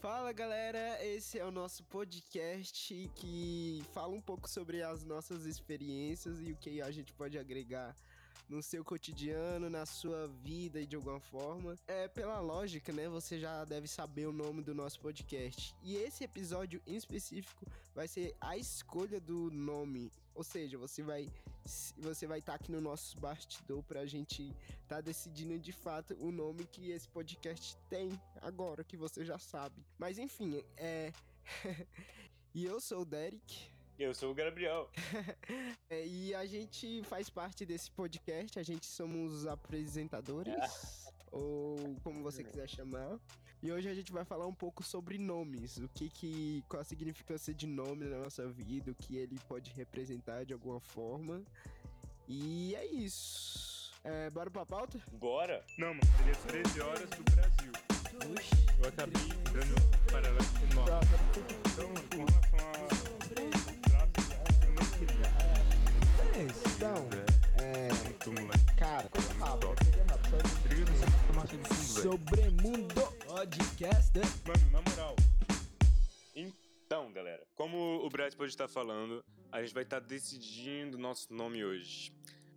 Fala galera, esse é o nosso podcast que fala um pouco sobre as nossas experiências e o que a gente pode agregar no seu cotidiano, na sua vida e de alguma forma. É pela lógica, né? Você já deve saber o nome do nosso podcast. E esse episódio em específico vai ser a escolha do nome. Ou seja, você vai você vai estar tá aqui no nosso bastidor pra gente tá decidindo de fato o nome que esse podcast tem agora que você já sabe. Mas enfim, é E eu sou o Derek. Eu sou o Gabriel. é, e a gente faz parte desse podcast, a gente somos os apresentadores, é. ou como você quiser chamar. E hoje a gente vai falar um pouco sobre nomes, o que que qual a significância de nome na nossa vida, o que ele pode representar de alguma forma. E é isso. É, bora pra pauta? Bora! Não, mano, seria 13 horas do Brasil. Oxi. Eu acabei dando paralelo com o nome. Então, com relação a então, é. Cara, coisa rápida, Sobremundo Podcast. Mano, na moral. Então, galera, como o Brad pode estar falando, a gente vai estar decidindo nosso nome hoje.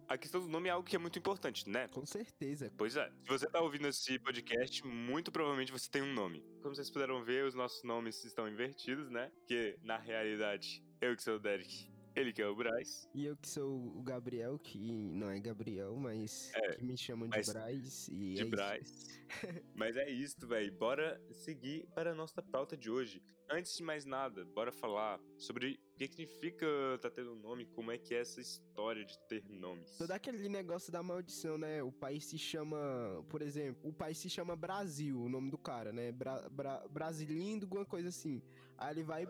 A questão do nome é algo que é muito importante, né? Com certeza. Pois é. Se você está ouvindo esse podcast, muito provavelmente você tem um nome. Como vocês puderam ver, os nossos nomes estão invertidos, né? Que na realidade, eu que sou o Derek ele que é o Braz. E eu que sou o Gabriel, que não é Gabriel, mas é, que me chamam de Braz. E de é Braz. mas é isso, velho. Bora seguir para a nossa pauta de hoje. Antes de mais nada, bora falar sobre o que significa tá tendo nome, como é que é essa história de ter nomes. Todo aquele negócio da maldição, né? O país se chama, por exemplo, o país se chama Brasil, o nome do cara, né? Bra, Bra Brasilindo, alguma coisa assim. Aí ele vai.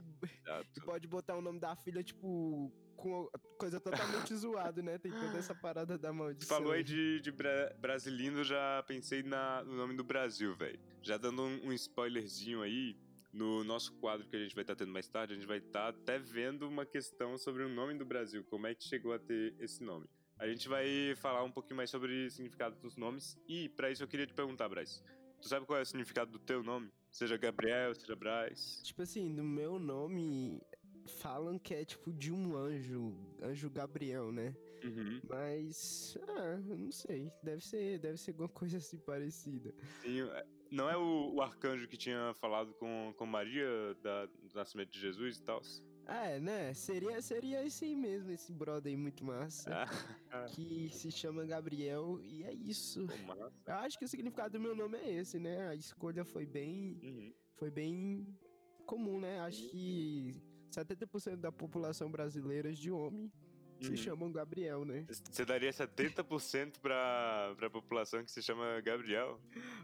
Tu pode botar o nome da filha, tipo, com coisa totalmente zoada, né? Tem toda essa parada da maldição. Falou aí de, de bra Brasilindo, já pensei na, no nome do Brasil, velho. Já dando um, um, spoilerzinho aí, no nosso quadro que a gente vai estar tá tendo mais tarde, a gente vai estar tá até vendo uma questão sobre o nome do Brasil, como é que chegou a ter esse nome. A gente vai falar um pouquinho mais sobre o significado dos nomes e para isso eu queria te perguntar, Braz. Tu sabe qual é o significado do teu nome? Seja Gabriel, seja Braz. Tipo assim, no meu nome falam que é tipo de um anjo, anjo Gabriel, né? Uhum. Mas, ah, não sei, deve ser, deve ser alguma coisa assim parecida. Sim, não é o, o arcanjo que tinha falado com, com Maria da, do nascimento de Jesus e tal? É, né? Seria, seria esse aí mesmo, esse brother aí muito massa. Ah, que se chama Gabriel e é isso. Eu acho que o significado do meu nome é esse, né? A escolha foi bem. Uhum. Foi bem comum, né? Acho que 70% da população brasileira é de homem se uhum. chamam Gabriel, né? Você daria 70% pra, pra população que se chama Gabriel?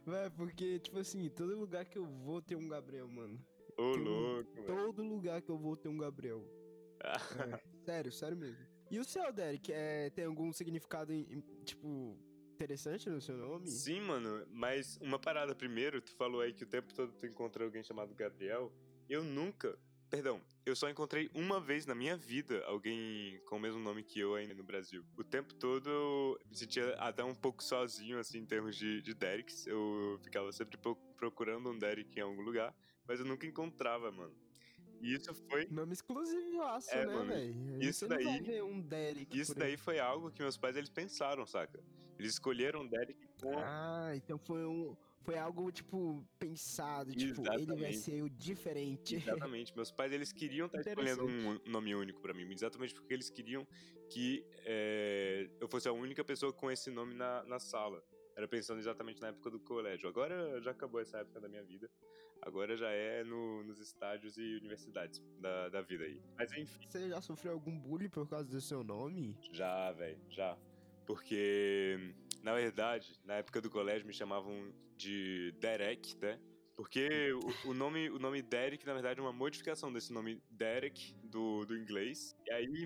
Véi, porque, tipo assim, todo lugar que eu vou tem um Gabriel, mano. Ô, tem louco. Um, todo lugar que eu vou tem um Gabriel. é, sério, sério mesmo. E o seu, Derek, é, tem algum significado, tipo, interessante no seu nome? Sim, mano, mas uma parada primeiro, tu falou aí que o tempo todo tu encontra alguém chamado Gabriel. Eu nunca Perdão, eu só encontrei uma vez na minha vida alguém com o mesmo nome que eu ainda no Brasil. O tempo todo eu me sentia até um pouco sozinho, assim, em termos de, de Dereks. Eu ficava sempre procurando um Derek em algum lugar, mas eu nunca encontrava, mano. E isso foi. Nome exclusivo, é, né, velho? Isso daí. um Derek. Isso daí foi algo que meus pais eles pensaram, saca? Eles escolheram um Derek com. Ah, então foi um foi algo, tipo, pensado, tipo, ele vai ser o diferente. Exatamente. Meus pais, eles queriam estar escolhendo um nome único para mim, exatamente porque eles queriam que é, eu fosse a única pessoa com esse nome na, na sala. Era pensando exatamente na época do colégio. Agora já acabou essa época da minha vida. Agora já é no, nos estágios e universidades da, da vida aí. Mas enfim. Você já sofreu algum bullying por causa do seu nome? Já, velho, já. Porque na verdade, na época do colégio me chamavam de Derek, né? Porque o, o, nome, o nome Derek, na verdade, é uma modificação desse nome Derek do, do inglês. E aí, em,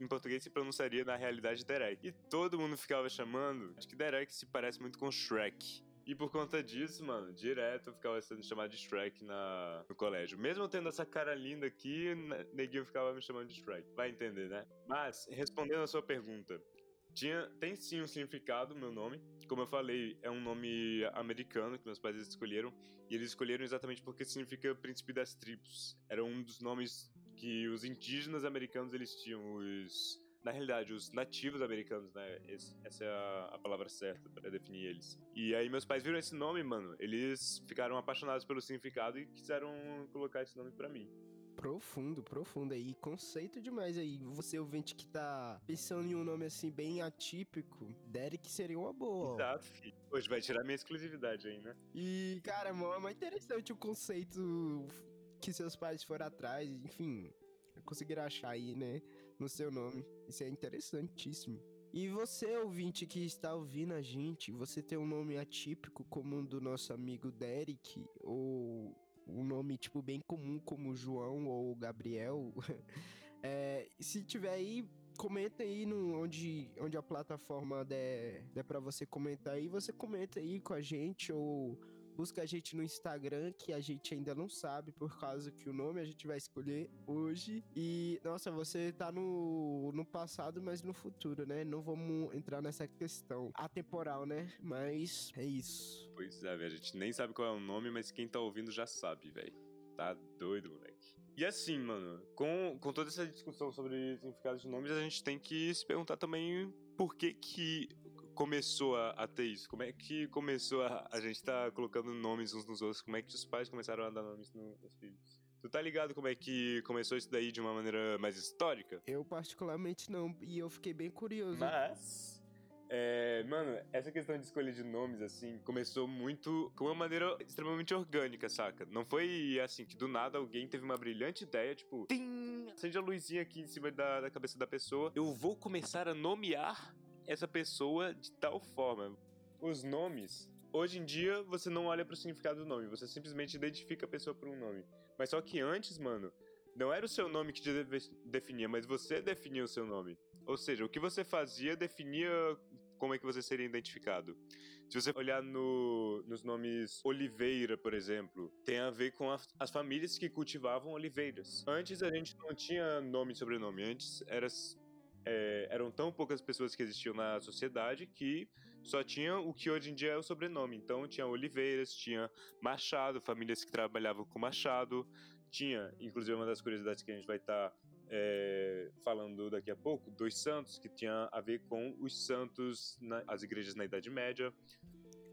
em português, se pronunciaria na realidade Derek. E todo mundo ficava chamando de que Derek se parece muito com Shrek. E por conta disso, mano, direto eu ficava sendo chamado de Shrek na, no colégio. Mesmo tendo essa cara linda aqui, neguinho ficava me chamando de Shrek. Vai entender, né? Mas, respondendo a sua pergunta, tinha, tem sim um significado, meu nome. Como eu falei, é um nome americano que meus pais escolheram. E eles escolheram exatamente porque significa príncipe das tribos. Era um dos nomes que os indígenas americanos eles tinham, os na realidade, os nativos americanos, né? Esse, essa é a, a, palavra certa para definir eles. E aí meus pais viram esse nome, mano. Eles ficaram apaixonados pelo significado e quiseram colocar esse nome para mim. Profundo, profundo aí. Conceito demais aí. Você ouvinte que tá pensando em um nome assim bem atípico, Derek seria uma boa. Exato, filho. Hoje vai tirar minha exclusividade aí, né? E, cara, é mais interessante o conceito que seus pais foram atrás, enfim, conseguiram achar aí, né? no seu nome. Isso é interessantíssimo. E você, ouvinte que está ouvindo a gente, você tem um nome atípico como o do nosso amigo Derek, ou um nome tipo bem comum como João ou Gabriel, é, se tiver aí, comenta aí no, onde, onde a plataforma der, der para você comentar aí, você comenta aí com a gente ou Busca a gente no Instagram, que a gente ainda não sabe, por causa que o nome a gente vai escolher hoje. E, nossa, você tá no, no passado, mas no futuro, né? Não vamos entrar nessa questão atemporal, né? Mas é isso. Pois é. A gente nem sabe qual é o nome, mas quem tá ouvindo já sabe, velho. Tá doido, moleque. E assim, mano, com, com toda essa discussão sobre significados de nomes, a gente tem que se perguntar também por que que começou a, a, ter isso? Como é que começou a, a gente tá colocando nomes uns nos outros? Como é que os pais começaram a dar nomes no, nos filhos? Tu tá ligado como é que começou isso daí de uma maneira mais histórica? Eu particularmente não, e eu fiquei bem curioso. Mas... É, mano, essa questão de escolha de nomes, assim, começou muito com uma maneira extremamente orgânica, saca? Não foi assim que do nada alguém teve uma brilhante ideia, tipo, tim, acende a luzinha aqui em cima da, da cabeça da pessoa. Eu vou começar a nomear essa pessoa de tal forma. Os nomes, hoje em dia você não olha pro significado do nome, você simplesmente identifica a pessoa por um nome. Mas só que antes, mano, não era o seu nome que te definia, mas você definia o seu nome. Ou seja, o que você fazia definia como é que você seria identificado. Se você olhar no, nos nomes Oliveira, por exemplo, tem a ver com a, as famílias que cultivavam oliveiras. Antes a gente não tinha nome e sobrenome, antes era é, eram tão poucas pessoas que existiam na sociedade que só tinha o que hoje em dia é o sobrenome. Então tinha Oliveiras, tinha Machado, famílias que trabalhavam com Machado, tinha, inclusive uma das curiosidades que a gente vai estar tá, é, falando daqui a pouco, dos santos, que tinha a ver com os santos, as igrejas na Idade Média.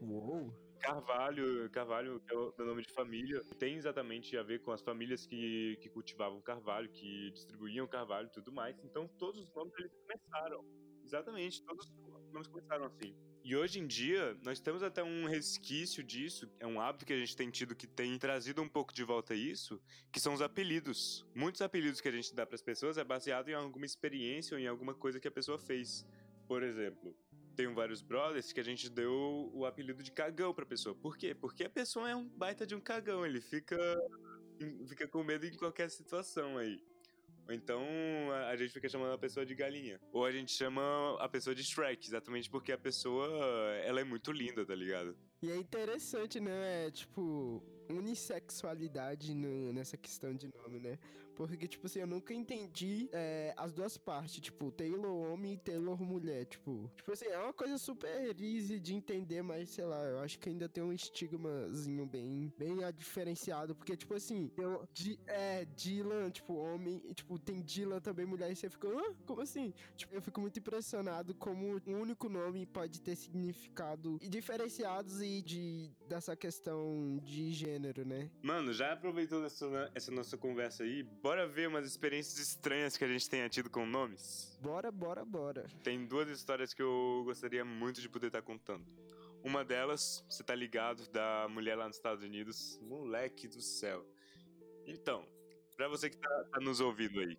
Uou! Carvalho, Carvalho, que é o meu nome de família, tem exatamente a ver com as famílias que, que cultivavam carvalho, que distribuíam carvalho e tudo mais. Então todos os nomes eles começaram. Exatamente, todos os nomes começaram assim. E hoje em dia, nós temos até um resquício disso, é um hábito que a gente tem tido que tem trazido um pouco de volta isso, que são os apelidos. Muitos apelidos que a gente dá para as pessoas é baseado em alguma experiência ou em alguma coisa que a pessoa fez. Por exemplo, tenho vários brothers que a gente deu o apelido de cagão pra pessoa. Por quê? Porque a pessoa é um baita de um cagão, ele fica, fica com medo em qualquer situação aí. Então a gente fica chamando a pessoa de galinha. Ou a gente chama a pessoa de Shrek, exatamente porque a pessoa ela é muito linda, tá ligado? E é interessante, né? É, tipo, unissexualidade nessa questão de nome, né? Porque, tipo assim, eu nunca entendi é, as duas partes, tipo, Taylor homem e Taylor mulher, tipo. Tipo assim, é uma coisa super easy de entender, mas sei lá, eu acho que ainda tem um estigmazinho bem, bem diferenciado, porque, tipo assim, tem é, Dylan, tipo, homem, e, tipo, tem Dylan também mulher, e você fica, como assim? Tipo, eu fico muito impressionado como um único nome pode ter significado diferenciados e de, dessa questão de gênero, né? Mano, já aproveitou essa, essa nossa conversa aí, bora ver umas experiências estranhas que a gente tenha tido com nomes? Bora, bora, bora. Tem duas histórias que eu gostaria muito de poder estar contando. Uma delas, você tá ligado, da mulher lá nos Estados Unidos. Moleque do céu. Então, pra você que tá, tá nos ouvindo aí,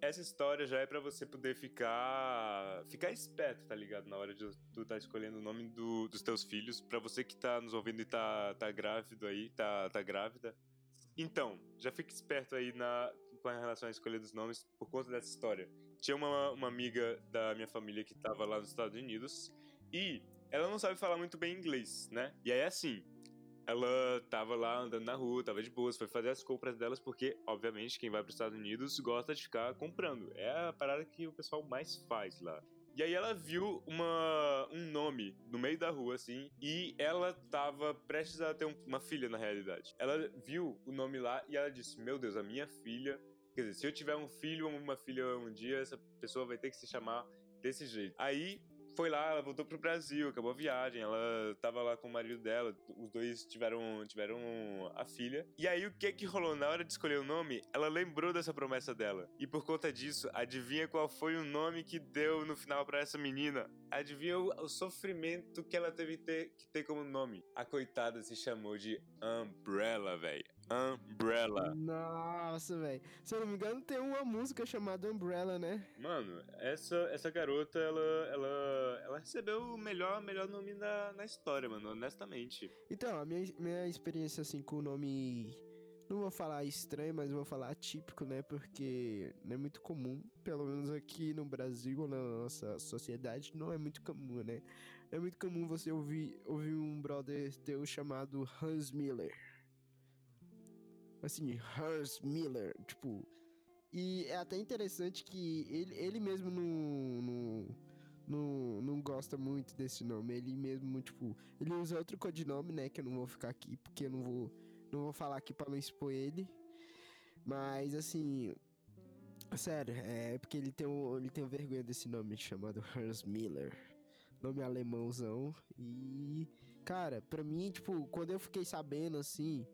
essa história já é para você poder ficar ficar esperto, tá ligado? Na hora de tu tá escolhendo o nome do, dos teus filhos, para você que tá nos ouvindo e tá, tá grávido aí, tá, tá grávida, então, já fique esperto aí na, com relação à escolha dos nomes por conta dessa história. Tinha uma, uma amiga da minha família que tava lá nos Estados Unidos e ela não sabe falar muito bem inglês, né? E aí, assim, ela tava lá andando na rua, tava de boas, foi fazer as compras delas, porque, obviamente, quem vai para os Estados Unidos gosta de ficar comprando. É a parada que o pessoal mais faz lá. E aí ela viu uma, um nome no meio da rua, assim, e ela tava prestes a ter um- uma filha, na realidade. Ela viu o nome lá e ela disse: Meu Deus, a minha filha. Quer dizer, se eu tiver um filho ou uma filha um dia, essa pessoa vai ter que se chamar desse jeito. Aí foi lá, ela voltou pro Brasil, acabou a viagem, ela tava lá com o marido dela, os dois tiveram, tiveram a filha. E aí o que que rolou? Na hora de escolher o nome, ela lembrou dessa promessa dela. E por conta disso, adivinha qual foi o nome que deu no final pra essa menina? Adivinha o, o sofrimento que ela teve ter, que ter como nome? A coitada se chamou de Umbrella, velho. Umbrella. Nossa, velho. Se eu não me engano, tem uma música chamada Umbrella, né? Mano, essa, essa garota, ela, ela, ela recebeu o melhor, melhor nome na, na história, mano, honestamente. Então, a minha, minha experiência assim com o nome. Não vou falar estranho, mas vou falar atípico, né? Porque não é muito comum, pelo menos aqui no Brasil ou na nossa sociedade, não é muito comum, né? É muito comum você ouvir, ouvir um brother teu chamado Hans Miller. Assim, Hans Miller, tipo. E é até interessante que ele, ele mesmo não, não, não, não gosta muito desse nome. Ele mesmo, tipo, ele usa outro codinome, né? Que eu não vou ficar aqui, porque eu não vou, não vou falar aqui pra não expor ele. Mas, assim, sério, é porque ele tem, um, ele tem vergonha desse nome chamado Hans Miller. Nome alemãozão. E, cara, pra mim, tipo, quando eu fiquei sabendo, assim,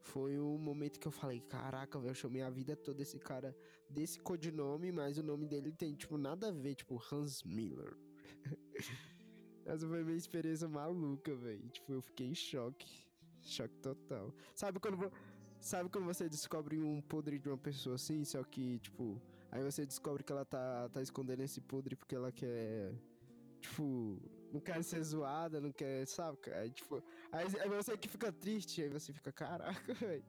foi o momento que eu falei, caraca, velho, eu chamei a vida toda esse cara desse codinome, mas o nome dele tem, tipo, nada a ver, tipo, Hans Miller. Essa foi minha experiência maluca, velho. Tipo, eu fiquei em choque. Choque total. Sabe quando, sabe quando você descobre um podre de uma pessoa assim, só que, tipo, aí você descobre que ela tá, tá escondendo esse podre porque ela quer. Tipo, não quer ser zoada, não quer, sabe? Aí, tipo, aí, aí você que fica triste, aí você fica, caraca, velho.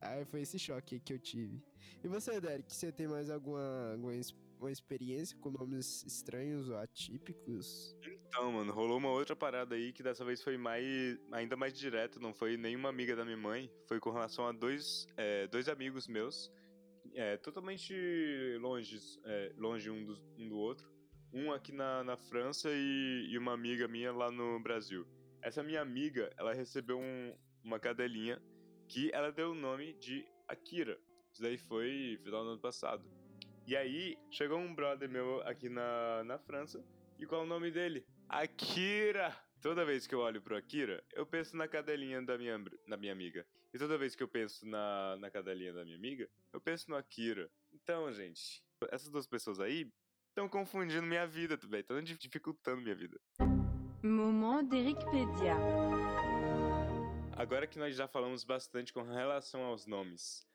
Aí foi esse choque que eu tive. E você, Derek, você tem mais alguma, alguma uma experiência com nomes estranhos ou atípicos? Então, mano, rolou uma outra parada aí que dessa vez foi mais, ainda mais direto, não foi nenhuma amiga da minha mãe, foi com relação a dois, é, dois amigos meus, é, totalmente longe, é, longe um do, um do outro. Um aqui na, na França e, e uma amiga minha lá no Brasil. Essa minha amiga, ela recebeu um- uma cadelinha que ela deu o nome de Akira. Isso daí foi final do ano passado. E aí, chegou um brother meu aqui na, na França, e qual é o nome dele? Akira! Toda vez que eu olho pro Akira, eu penso na cadelinha da minha, da minha amiga. E toda vez que eu penso na, na cadelinha da minha amiga, eu penso no Akira. Então, gente, essas duas pessoas aí estão confundindo minha vida, velho. Estão dificultando minha vida. Moment d'Ericpedia. Agora que nós já falamos bastante com relação aos nomes,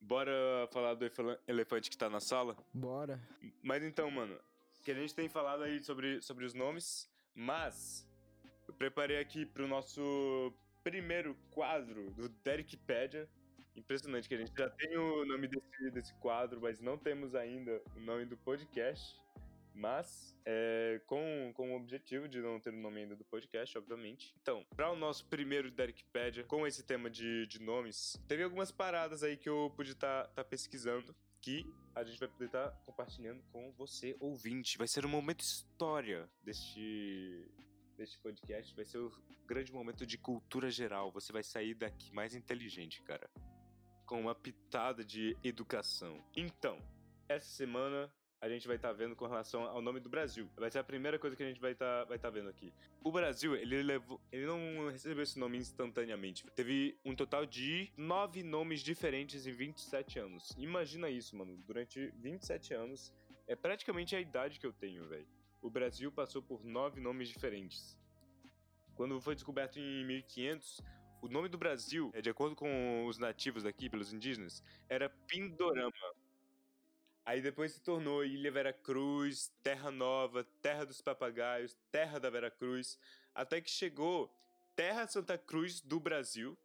bora falar do elefan- elefante que tá na sala? Bora. Mas então, mano, que a gente tem falado aí sobre, sobre os nomes, mas eu preparei aqui pro nosso primeiro quadro do Derekpedia. Impressionante que a gente já tem o nome desse, desse quadro, mas não temos ainda o nome do podcast. Mas é, com, com o objetivo de não ter o nome ainda do podcast, obviamente. Então, para o nosso primeiro Derekpedia, com esse tema de, de nomes, teve algumas paradas aí que eu pude estar pesquisando que a gente vai poder estar compartilhando com você, ouvinte. Vai ser um momento história deste, deste podcast. Vai ser o grande momento de cultura geral. Você vai sair daqui mais inteligente, cara. Com uma pitada de educação. Então, essa semana a gente vai estar vendo com relação ao nome do Brasil. Vai ser a primeira coisa que a gente vai estar vai tá vendo aqui. O Brasil, ele levou, ele não recebeu esse nome instantaneamente. Teve um total de nove nomes diferentes em 27 anos. Imagina isso, mano. Durante 27 anos, é praticamente a idade que eu tenho, velho. O Brasil passou por nove nomes diferentes. Quando foi descoberto em 1500, o nome do Brasil, é, de acordo com os nativos daqui, pelos indígenas, era Pindorama. Aí depois se tornou Ilha Veracruz, Terra Nova, Terra dos Papagaios, Terra da Veracruz, até que chegou Terra Santa Cruz do Brasil.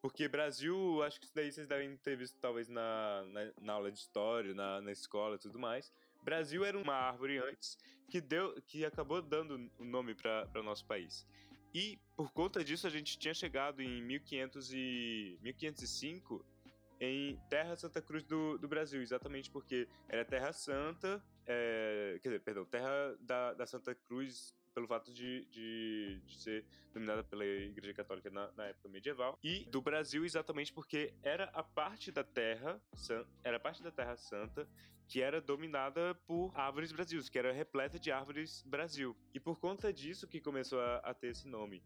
Porque Brasil, acho que isso daí vocês devem ter visto talvez na, na, na aula de história, na, na escola e tudo mais. Brasil era uma árvore antes que deu, que acabou dando o nome para o nosso país. E por conta disso a gente tinha chegado em 1500 e 1505 em Terra Santa Cruz do, do Brasil, exatamente porque era Terra Santa, é, quer dizer, perdão, terra da, da Santa Cruz pelo fato de, de, de, ser dominada pela Igreja Católica na, na, época medieval e do Brasil exatamente porque era a parte da terra era parte da Terra Santa que era dominada por árvores Brasil, que era repleta de árvores Brasil e por conta disso que começou a, a ter esse nome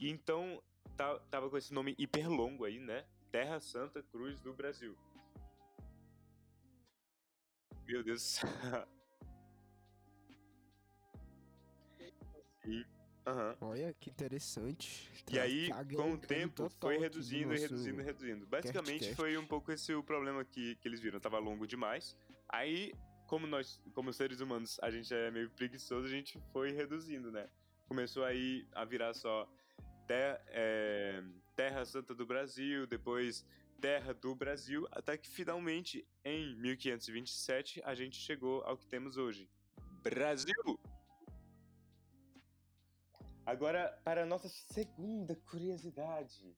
e então tava com esse nome hiperlongo aí, né? Terra Santa Cruz do Brasil. Meu Deus. e, uhum. Olha que interessante. E aí, com o tempo, foi reduzindo e reduzindo e reduzindo. Basicamente, cast, foi um pouco esse o problema que, que eles viram. Tava longo demais. Aí, como nós, como seres humanos, a gente é meio preguiçoso, a gente foi reduzindo, né? Começou aí a virar só ter, é, Terra Santa do Brasil, depois Terra do Brasil, até que finalmente, em 1527, a gente chegou ao que temos hoje. Brasil! Agora, para a nossa segunda curiosidade.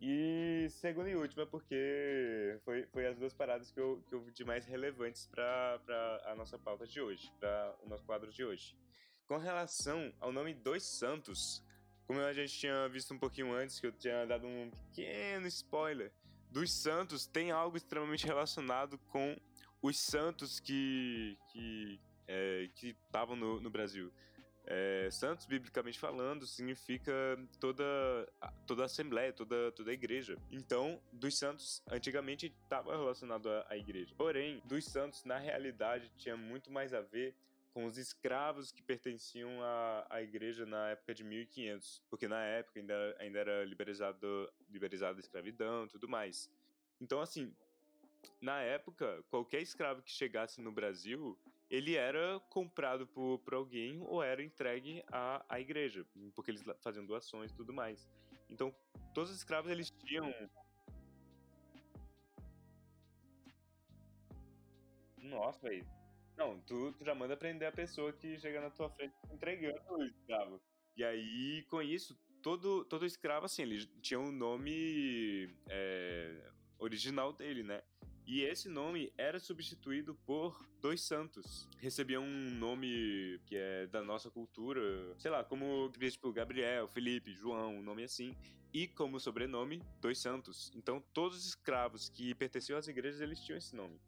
E segunda e última, porque foi, foi as duas paradas que eu, que eu vi de mais relevantes para a nossa pauta de hoje, para o nosso quadro de hoje. Com relação ao nome Dois Santos, como a gente tinha visto um pouquinho antes, que eu tinha dado um pequeno spoiler, dos santos tem algo extremamente relacionado com os santos que que é, estavam no, no Brasil. É, santos, biblicamente falando, significa toda toda a assembleia, toda toda a igreja. Então, dos santos antigamente estava relacionado à, à igreja. Porém, dos santos na realidade tinha muito mais a ver com os escravos que pertenciam à, à igreja na época de 1500, porque na época ainda, ainda era liberalizado, liberalizada a escravidão tudo mais. Então, assim, na época, qualquer escravo que chegasse no Brasil, ele era comprado por, por alguém ou era entregue à, à igreja, porque eles faziam doações e tudo mais. Então, todos os escravos, eles tinham... Nossa, velho não, tu, tu já manda prender a pessoa que chega na tua frente entregando o escravo. E aí, com isso, todo, todo escravo, assim, ele tinha um nome é, original dele, né? E esse nome era substituído por dois santos. Recebiam um nome que é da nossa cultura, sei lá, como tipo Gabriel, Felipe, João, um nome assim. E como sobrenome, dois santos. Então todos os escravos que pertenciam às igrejas, eles tinham esse nome.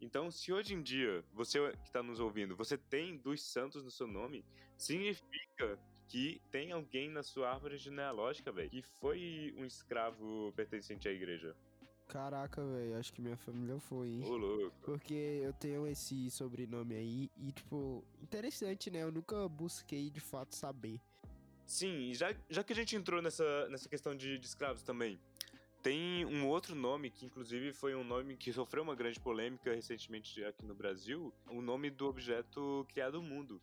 Então, se hoje em dia, você que está nos ouvindo, você tem dos santos no seu nome, significa que tem alguém na sua árvore genealógica, velho, que foi um escravo pertencente à igreja. Caraca, velho, acho que minha família foi, hein? Ô, louco. Porque eu tenho esse sobrenome aí e, tipo, interessante, né? Eu nunca busquei de fato saber. Sim, já, já que a gente entrou nessa, nessa questão de, de escravos também, tem um outro nome que, inclusive, foi um nome que sofreu uma grande polêmica recentemente aqui no Brasil, o nome do objeto criado mundo.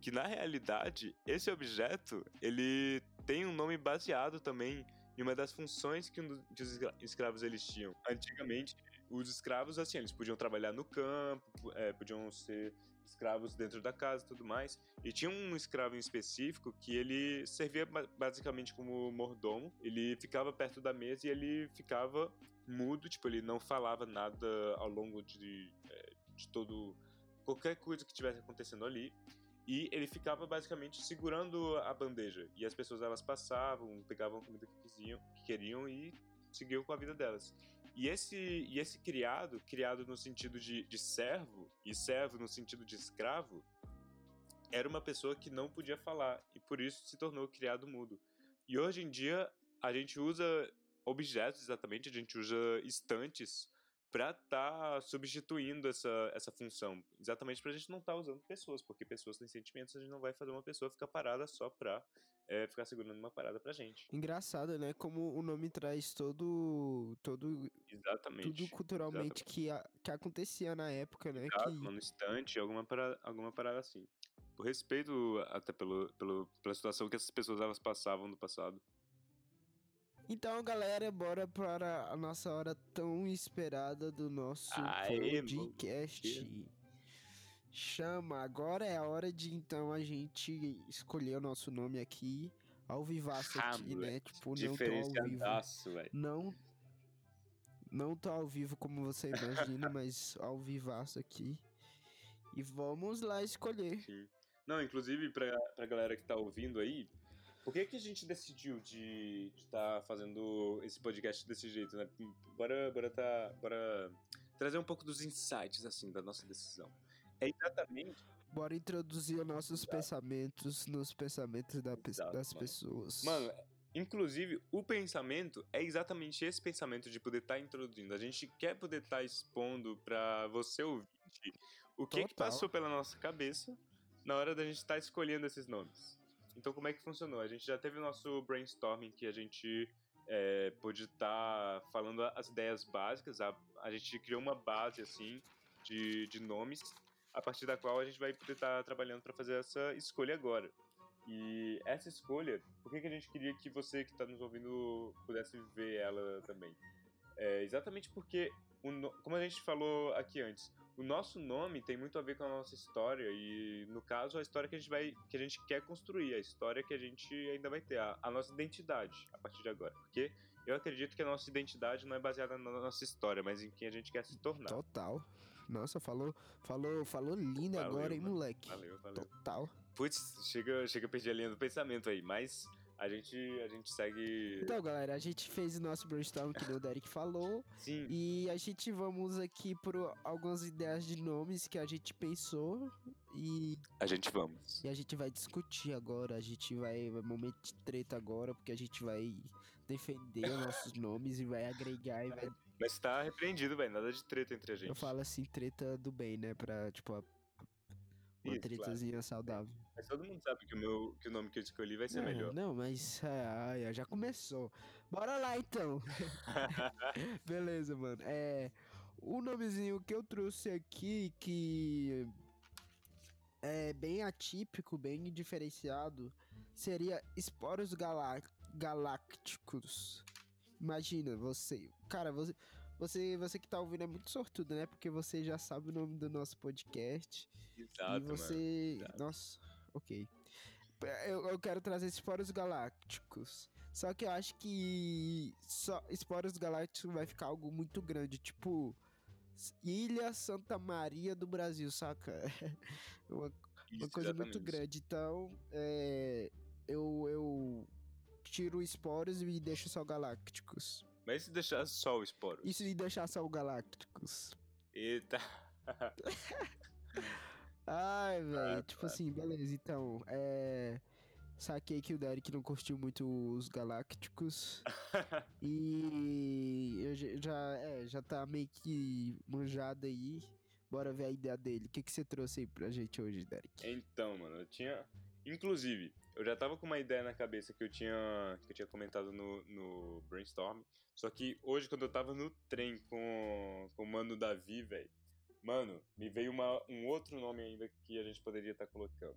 Que na realidade, esse objeto ele tem um nome baseado também em uma das funções que, os escravos eles tinham. Antigamente, os escravos, assim, eles podiam trabalhar no campo, é, podiam ser escravos dentro da casa e tudo mais. E tinha um escravo em específico que ele servia basicamente como mordomo. Ele ficava perto da mesa e ele ficava mudo, tipo, ele não falava nada ao longo de, é, de todo. qualquer coisa que estivesse acontecendo ali. E ele ficava basicamente segurando a bandeja. E as pessoas elas passavam, pegavam a comida que, quisiam, que queriam e seguiam com a vida delas. E esse, e esse criado, criado no sentido de, de servo, e servo no sentido de escravo, era uma pessoa que não podia falar, e por isso se tornou criado mudo. E hoje em dia, a gente usa objetos exatamente, a gente usa estantes para estar tá substituindo essa, essa função. Exatamente para a gente não estar tá usando pessoas, porque pessoas têm sentimentos, a gente não vai fazer uma pessoa ficar parada só para é, ficar segurando uma parada pra gente. Engraçado, né? Como o nome traz todo. todo Exatamente. Tudo culturalmente Exatamente. Que, a, que acontecia na época, né? Exato, que... no instante, alguma parada, alguma parada assim. Por respeito até pelo, pelo, pela situação que essas pessoas elas passavam no passado. Então, galera, bora para a nossa hora tão esperada do nosso Aê, podcast. Chama, agora é a hora de então a gente escolher o nosso nome aqui, ao vivaço aqui, né? Tipo, não tô ao vivo. Véio. Não não tô ao vivo como você imagina, mas ao vivaço aqui. E vamos lá escolher. Sim. Não, inclusive, pra, pra galera que tá ouvindo aí, por que, que a gente decidiu de estar fazendo esse podcast desse jeito, né? Bora, bora, tá, bora trazer um pouco dos insights, assim, da nossa decisão. É exatamente. Bora introduzir os nossos pensamentos nos pensamentos da pe- Exato, das mano. pessoas. Mano, inclusive, o pensamento é exatamente esse pensamento de poder estar introduzindo. A gente quer poder estar expondo pra você ouvinte o que, que passou pela nossa cabeça na hora da gente estar escolhendo esses nomes. Então, como é que funcionou? A gente já teve o nosso brainstorming que a gente é, pôde estar falando as ideias básicas. A, a gente criou uma base, assim, de, de nomes, a partir da qual a gente vai poder estar trabalhando para fazer essa escolha agora. E essa escolha, por que, que a gente queria que você que está nos ouvindo pudesse ver ela também? É exatamente porque, no- como a gente falou aqui antes, o nosso nome tem muito a ver com a nossa história e, no caso, a história que a gente vai, que a gente quer construir, a história que a gente ainda vai ter, a, a nossa identidade a partir de agora. Porque eu acredito que a nossa identidade não é baseada na nossa história, mas em quem a gente quer se tornar. Total. Nossa, falou, falou, falou lindo Valeu, agora, hein, mano. moleque? Valeu, valeu. Total. Putz, chega, chega a perder a linha do pensamento aí, mas a gente, a gente segue. Então, galera, a gente fez o nosso brainstorm que o Derek falou. Sim, E a gente vamos aqui por algumas ideias de nomes que a gente pensou. E, a gente vamos. e a gente vai discutir agora. A gente vai. vai momento de treta agora, porque a gente vai defender os nossos nomes e vai agregar e vai. Mas tá repreendido, velho. Nada de treta entre a gente. Eu falo assim, treta do bem, né? Pra, tipo, a- uma Isso, claro. tretazinha saudável. Mas todo mundo sabe que o, meu, que o nome que eu escolhi vai ser não, melhor. Não, mas ai, já começou. Bora lá então. Beleza, mano. É o nomezinho que eu trouxe aqui que é bem atípico, bem diferenciado, seria Esporos Galá- Galácticos. Imagina você, cara, você você, você que tá ouvindo é muito sortudo, né? Porque você já sabe o nome do nosso podcast. Exato, e você. Exato. Nossa, ok. Eu, eu quero trazer esporos galácticos. Só que eu acho que só esporos galácticos vai ficar algo muito grande. Tipo, Ilha Santa Maria do Brasil, saca? uma, uma coisa muito grande. Então, é, eu, eu tiro esporos e deixo só galácticos. Mas e se deixar só o esporo? Isso e deixar só o galácticos. Eita. Ai, velho. Ah, tipo tá. assim, beleza. Então, é. Saquei que o Derek não curtiu muito os Galácticos. e eu já, já, é, já tá meio que manjado aí. Bora ver a ideia dele. O que, que você trouxe aí pra gente hoje, Derek? então, mano, eu tinha. Inclusive, eu já tava com uma ideia na cabeça que eu tinha, que eu tinha comentado no, no brainstorm. Só que hoje, quando eu tava no trem com, com o mano Davi, velho, mano, me veio uma, um outro nome ainda que a gente poderia estar colocando.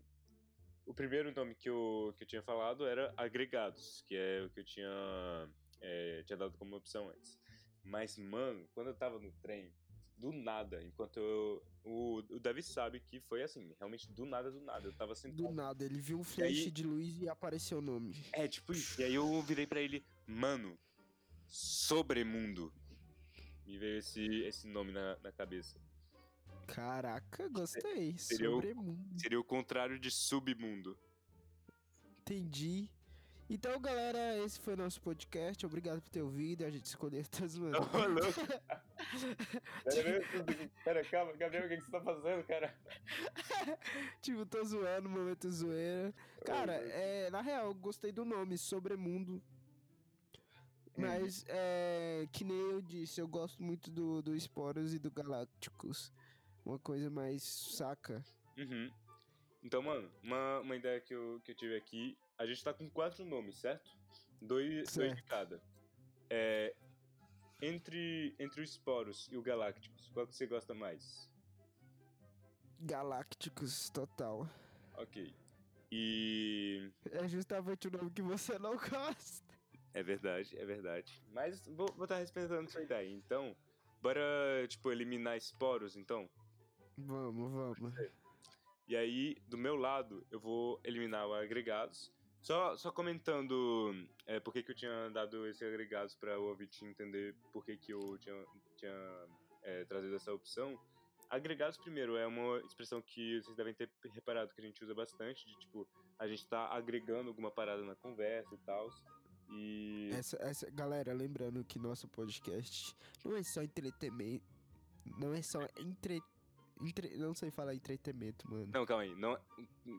O primeiro nome que eu, que eu tinha falado era Agregados, que é o que eu tinha, é, tinha dado como opção antes. Mas, mano, quando eu tava no trem, do nada, enquanto eu. O, o Davi sabe que foi assim, realmente do nada, do nada. Eu tava sentado. Do nada, ele viu um flash aí- de luz e apareceu o nome. É, tipo isso. E aí eu virei pra ele, mano, Sobremundo. Me veio esse, esse nome na, na cabeça. Caraca, gostei. seria o- Sobremundo. Seria o contrário de submundo. Entendi. Então, galera, esse foi o nosso podcast. Obrigado por ter ouvido. A gente escolheu. Tá zoando. Ô, louco. Pera, pera, calma, Gabriel, o que, que você tá fazendo, cara? Tipo, tô zoando, momento zoeira. Cara, é, na real, eu gostei do nome, Sobremundo. Mas, é, que nem eu disse, eu gosto muito do, do Esporos e do Galácticos. Uma coisa mais saca. Uhum. Então, mano, uma, uma ideia que eu, que eu tive aqui. A gente tá com quatro nomes, certo? Dois, dois de Certo. cada. É, entre, entre o Sporos e o Galácticos, qual que você gosta mais? Galácticos, total. Ok. E. É justamente o nome que você não gosta. É verdade, é verdade. Mas vou estar tá respeitando sua ideia. Então, bora, tipo, eliminar esporos, então? Vamos, vamos. E aí, do meu lado, eu vou eliminar o agregados. Só, só comentando é, por que, eu tinha dado esse agregados para o ouvinte entender por que, que eu tinha, tinha é, trazido essa opção. agregados primeiro é uma expressão que vocês devem ter reparado que a gente usa bastante, de tipo, a gente tá agregando alguma parada na conversa e tal. E. Essa, essa, galera, lembrando que nosso podcast não é só entretenimento. Não é só entre, entre. Não sei falar entretenimento, mano. Não, calma aí. Não,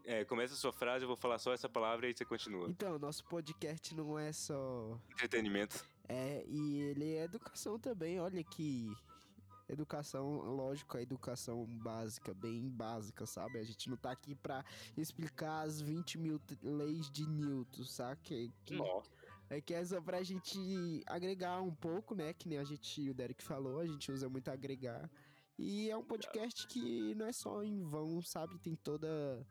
é, começa a sua frase, eu vou falar só essa palavra e aí você continua. Então, nosso podcast não é só. Entretenimento. É, e ele é educação também, olha que. Educação, lógico, a educação básica, bem básica, sabe? A gente não tá aqui pra explicar as 20 mil leis de Newton, saca? Que- Nossa. É que é só pra gente agregar um pouco, né? Que nem a gente, o Derek falou, a gente usa muito agregar. E é um podcast que não é só em vão, sabe? Tem toda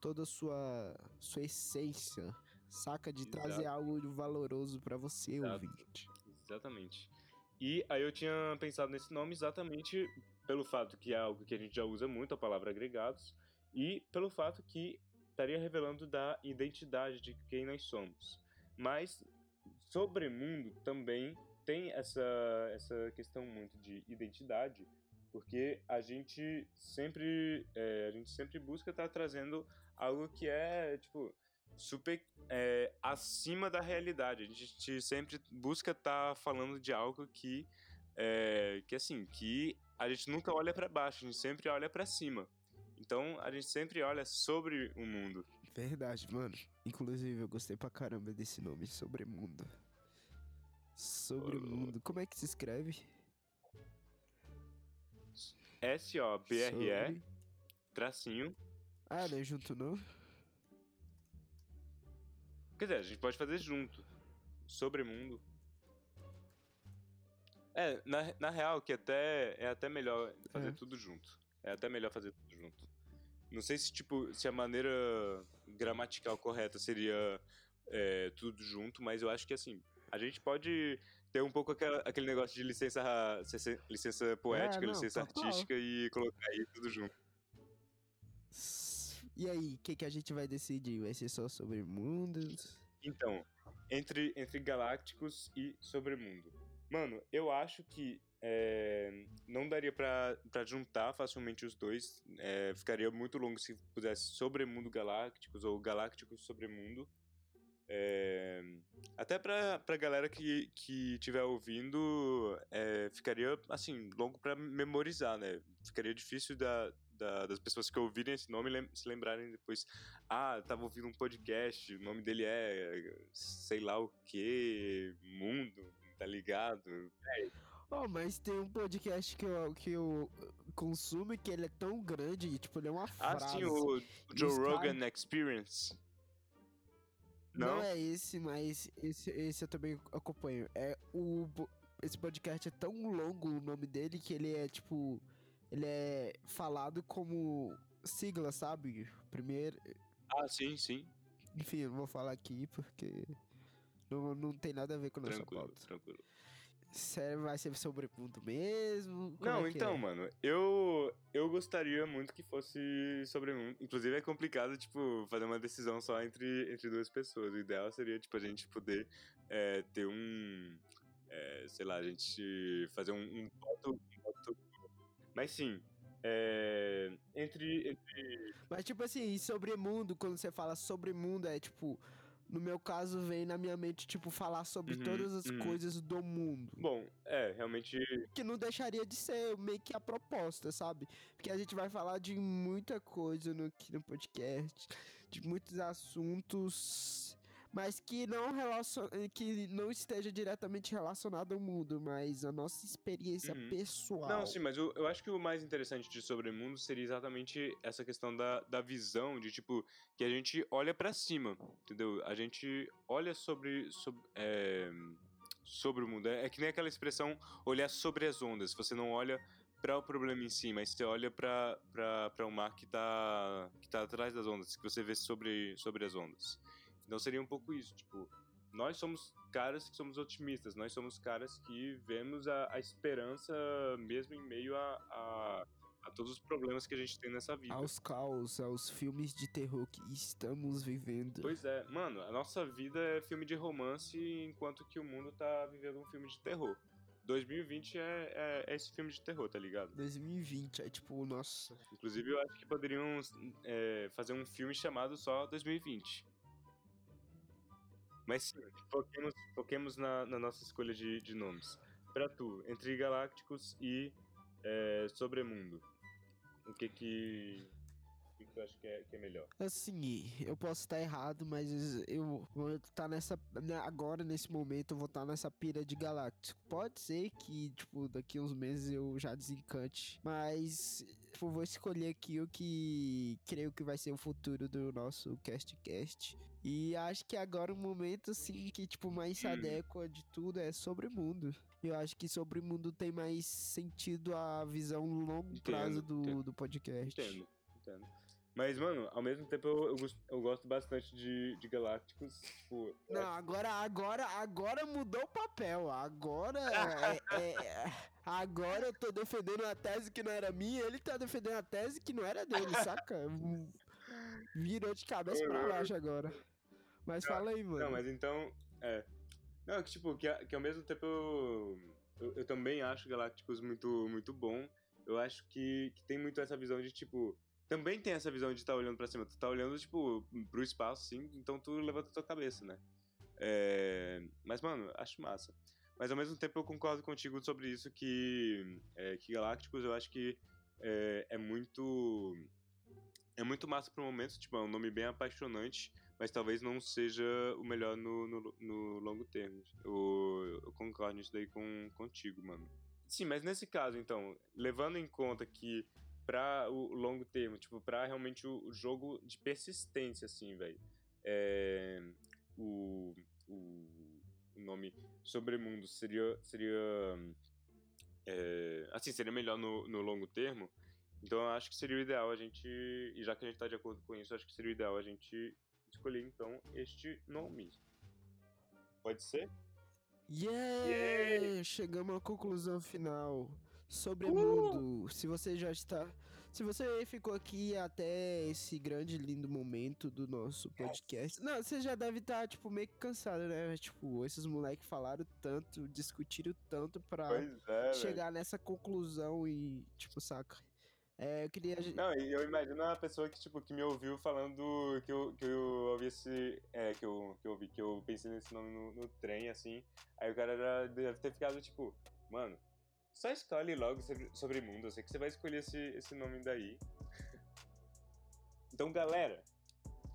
toda a sua sua essência, saca? De trazer Exato. algo valoroso pra você, Exato. ouvinte. Exatamente. E aí eu tinha pensado nesse nome exatamente pelo fato que é algo que a gente já usa muito, a palavra agregados, e pelo fato que estaria revelando da identidade de quem nós somos. Mas Sobremundo também tem essa, essa questão muito de identidade, porque a gente sempre é, a gente sempre busca estar trazendo algo que é tipo super é, acima da realidade. A gente sempre busca estar falando de algo que é, que assim que a gente nunca olha para baixo, a gente sempre olha para cima. Então a gente sempre olha sobre o mundo. Verdade, mano. Inclusive, eu gostei pra caramba desse nome, Sobremundo. Sobremundo. Como é que se escreve? Sobre- tracinho. Ah, não é junto não? Quer dizer, a gente pode fazer junto. Sobremundo. É, na, na real, que até é até melhor fazer É. tudo junto. É até melhor fazer tudo junto. Não sei se, tipo, se a maneira gramatical correta seria é, tudo junto, mas eu acho que, assim, a gente pode ter um pouco aquela- aquele negócio de licença, licença, poética, É, não, licença total. artística e colocar aí tudo junto. E aí, o que, que a gente vai decidir? Vai ser só sobre mundos? Então, entre, entre Galácticos e Sobremundo. Mano, eu acho que é, não daria pra, pra juntar facilmente os dois. É, ficaria muito longo se pudesse Sobremundo Galácticos ou Galácticos Sobremundo. É, até pra, pra galera que, que estiver ouvindo, é, ficaria, assim, longo pra memorizar, né? Ficaria difícil da, da- das pessoas que ouvirem esse nome lem- se lembrarem depois ah, tava ouvindo um podcast, o nome dele é sei lá o que, Mundo, tá ligado? Oh, mas tem um podcast que eu, que eu consumo que ele é tão grande, tipo, ele é uma Ah, frase. sim, o Joe Rogan Experience. Não? Não? é esse, mas esse, esse eu também acompanho. É o. Esse podcast é tão longo o nome dele que ele é tipo. Ele é falado como sigla, sabe? Primeiro. Ah, sim, sim. Enfim, eu não vou falar aqui porque. Não, não tem nada a ver com a nossa Tranquilo, pauta. tranquilo. Sério, vai ser sobre ponto mesmo? Como Não, é então, é? mano, eu eu gostaria muito que fosse sobre um. Inclusive é complicado, tipo, fazer uma decisão só entre, entre duas pessoas. O ideal seria, tipo, a gente poder é, ter um. é, sei lá, a gente fazer um, um voto. um voto- Mas sim. é, entre, entre. Mas, tipo assim, sobre mundo, quando você fala sobre mundo, é tipo. No meu caso, vem na minha mente, tipo, falar sobre Uhum, todas as uhum. coisas do mundo. Bom, é, realmente. que não deixaria de ser meio que a proposta, sabe? Porque a gente vai falar de muita coisa no, aqui no podcast, de muitos assuntos, mas que não, relacion... que não esteja diretamente relacionado ao mundo, mas a nossa experiência Uhum. pessoal. Não, sim, mas eu, eu acho que o mais interessante de Sobremundo seria exatamente essa questão da, da visão, de tipo, que a gente olha pra cima, entendeu? A gente olha sobre, sobre, é, sobre o mundo. É, é que nem aquela expressão olhar sobre as ondas. Você não olha para o problema em si, mas você olha pra o mar que tá, que tá atrás das ondas, que você vê sobre, sobre as ondas. Então seria um pouco isso, tipo, nós somos caras que somos otimistas, nós somos caras que vemos a, a esperança mesmo em meio a, a, a todos os problemas que a gente tem nessa vida. Aos caos, aos filmes de terror que estamos vivendo. Pois é, mano, a nossa vida é filme de romance enquanto que o mundo tá vivendo um filme de terror. 2020 é, é, é esse filme de terror, tá ligado? 2020, é tipo, nossa. Inclusive, eu acho que poderiam é, fazer um filme chamado só 2020. Mas sim, foquemos, foquemos na, na nossa escolha de, de nomes. Pra tu, entre Galácticos e é, Sobremundo, o que que, o que, que é, que é melhor? Assim, eu posso estar errado, mas eu vou estar nessa. né, Agora, nesse momento, eu vou estar nessa pira de Galáctico. Pode ser que, tipo, daqui uns meses eu já desencante. Mas, tipo, vou escolher aqui o que creio que vai ser o futuro do nosso CastCast. E acho que agora o momento, assim, que, tipo, mais se Hum. adequa de tudo é sobre o mundo. Eu acho que sobre o mundo tem mais sentido a visão longo Entendo, prazo do, entendo. do podcast. Entendo, entendo. Mas, mano, ao mesmo tempo eu, eu, gosto, eu gosto bastante de, de Galácticos. Tipo, Não, agora, agora, agora mudou o papel. Agora é, é- agora eu tô defendendo a tese que não era minha, ele tá defendendo a tese que não era dele, saca? Virou de cabeça pra baixo agora. Mas fala aí, mano. Não, mas então. É. Não, que tipo, que, que ao mesmo tempo eu, eu, eu também acho Galácticos muito, muito bom. Eu acho que, que tem muito essa visão de, tipo. Também tem essa visão de estar olhando pra cima. Tu tá olhando, tipo, pro espaço, sim, então tu levanta a tua cabeça, né? É, mas, mano, acho massa. Mas ao mesmo tempo eu concordo contigo sobre isso que, é, que Galácticos eu acho que é, é muito. É muito massa pro momento, tipo, é um nome bem apaixonante mas talvez não seja o melhor no, no, no longo termo. Eu, eu concordo nisso daí com, contigo, mano. Sim, mas nesse caso, então, levando em conta que pra o longo termo, tipo, pra realmente o, jogo de persistência, assim, velho, é, o, o, o nome Sobremundo seria, seria é, assim, seria melhor no, no longo termo, então eu acho que seria o ideal a gente, e já que a gente tá de acordo com isso, acho que seria o ideal a gente escolher então este nome. Pode ser? Yeah! Chegamos à conclusão final. Sobre Uh! mundo. Se você já está. Se você ficou aqui até esse grande lindo momento do nosso podcast. Não, você já deve estar, tipo, meio que cansado, né? Tipo, esses moleques falaram tanto, discutiram tanto pra é, chegar nessa conclusão e, tipo, saca? É, eu queria. Não, e eu imagino uma pessoa que, tipo, que me ouviu falando que eu, que eu ouvi esse. É, que eu, que eu ouvi, que eu pensei nesse nome no, no trem, assim. Aí o cara já deve ter ficado, tipo, mano, só escolhe logo sobre, sobre mundo. Eu sei que você vai escolher esse, esse nome daí. Então, galera,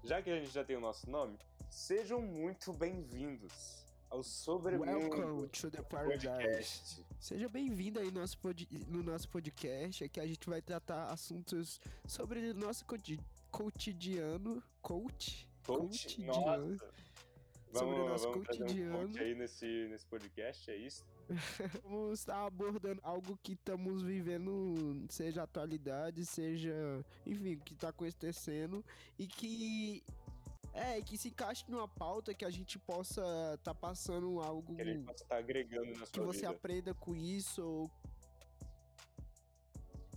já que a gente já tem o nosso nome, sejam muito bem-vindos ao Sobremundo Welcome to the paradise. Podcast. Seja bem-vindo aí no nosso, pod- no nosso podcast. Aqui a gente vai tratar assuntos sobre o nosso coti- cotidiano. Coach? Coach? Cotidiano. Nossa. Sobre o nosso vamos um cotidiano. coach aí nesse, nesse podcast, é isso? Vamos estar abordando algo que estamos vivendo, seja atualidade, seja, enfim, o que está acontecendo e que é, que se encaixe numa pauta que a gente possa estar passando algo Que a gente possa estar agregando na que sua você vida. aprenda com isso. ou-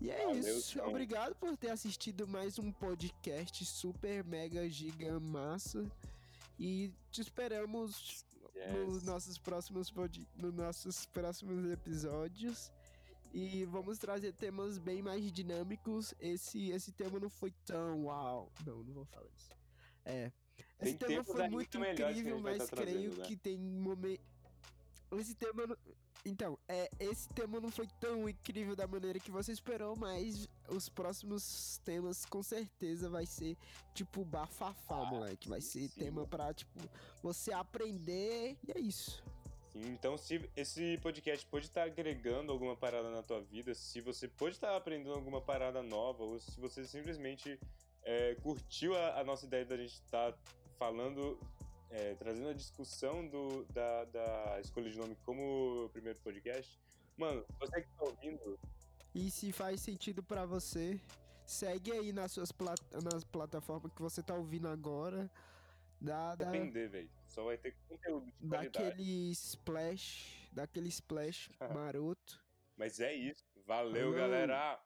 E é Valeu, isso. Obrigado por ter assistido mais um podcast super mega giga massa. E te esperamos nos nossos próximos nos nossos próximos episódios. E vamos trazer temas bem mais dinâmicos. Esse esse tema não foi tão uau. Não, não vou falar isso. É. Esse Tem tema foi muito incrível, mas tá creio né? que tem momento. Esse tema. Então, é, esse tema não foi tão incrível da maneira que você esperou, mas os próximos temas com certeza vai ser tipo bafafá, moleque. Vai Ah, ser sim. tema pra, tipo, você aprender. E é isso. Então, se esse podcast pode estar agregando alguma parada na tua vida, se você pode estar aprendendo alguma parada nova, ou se você simplesmente é, curtiu a, a nossa ideia da gente estar falando, é, trazendo a discussão do, da, da escolha de nome como primeiro podcast, mano, você que tá ouvindo, E se faz sentido pra você, segue aí nas suas plat nas plataformas que você tá ouvindo agora. Dá, dá, depender, velho. Só vai ter conteúdo de daquele splash, daquele splash maroto. Mas é isso. Valeu, Falou. galera!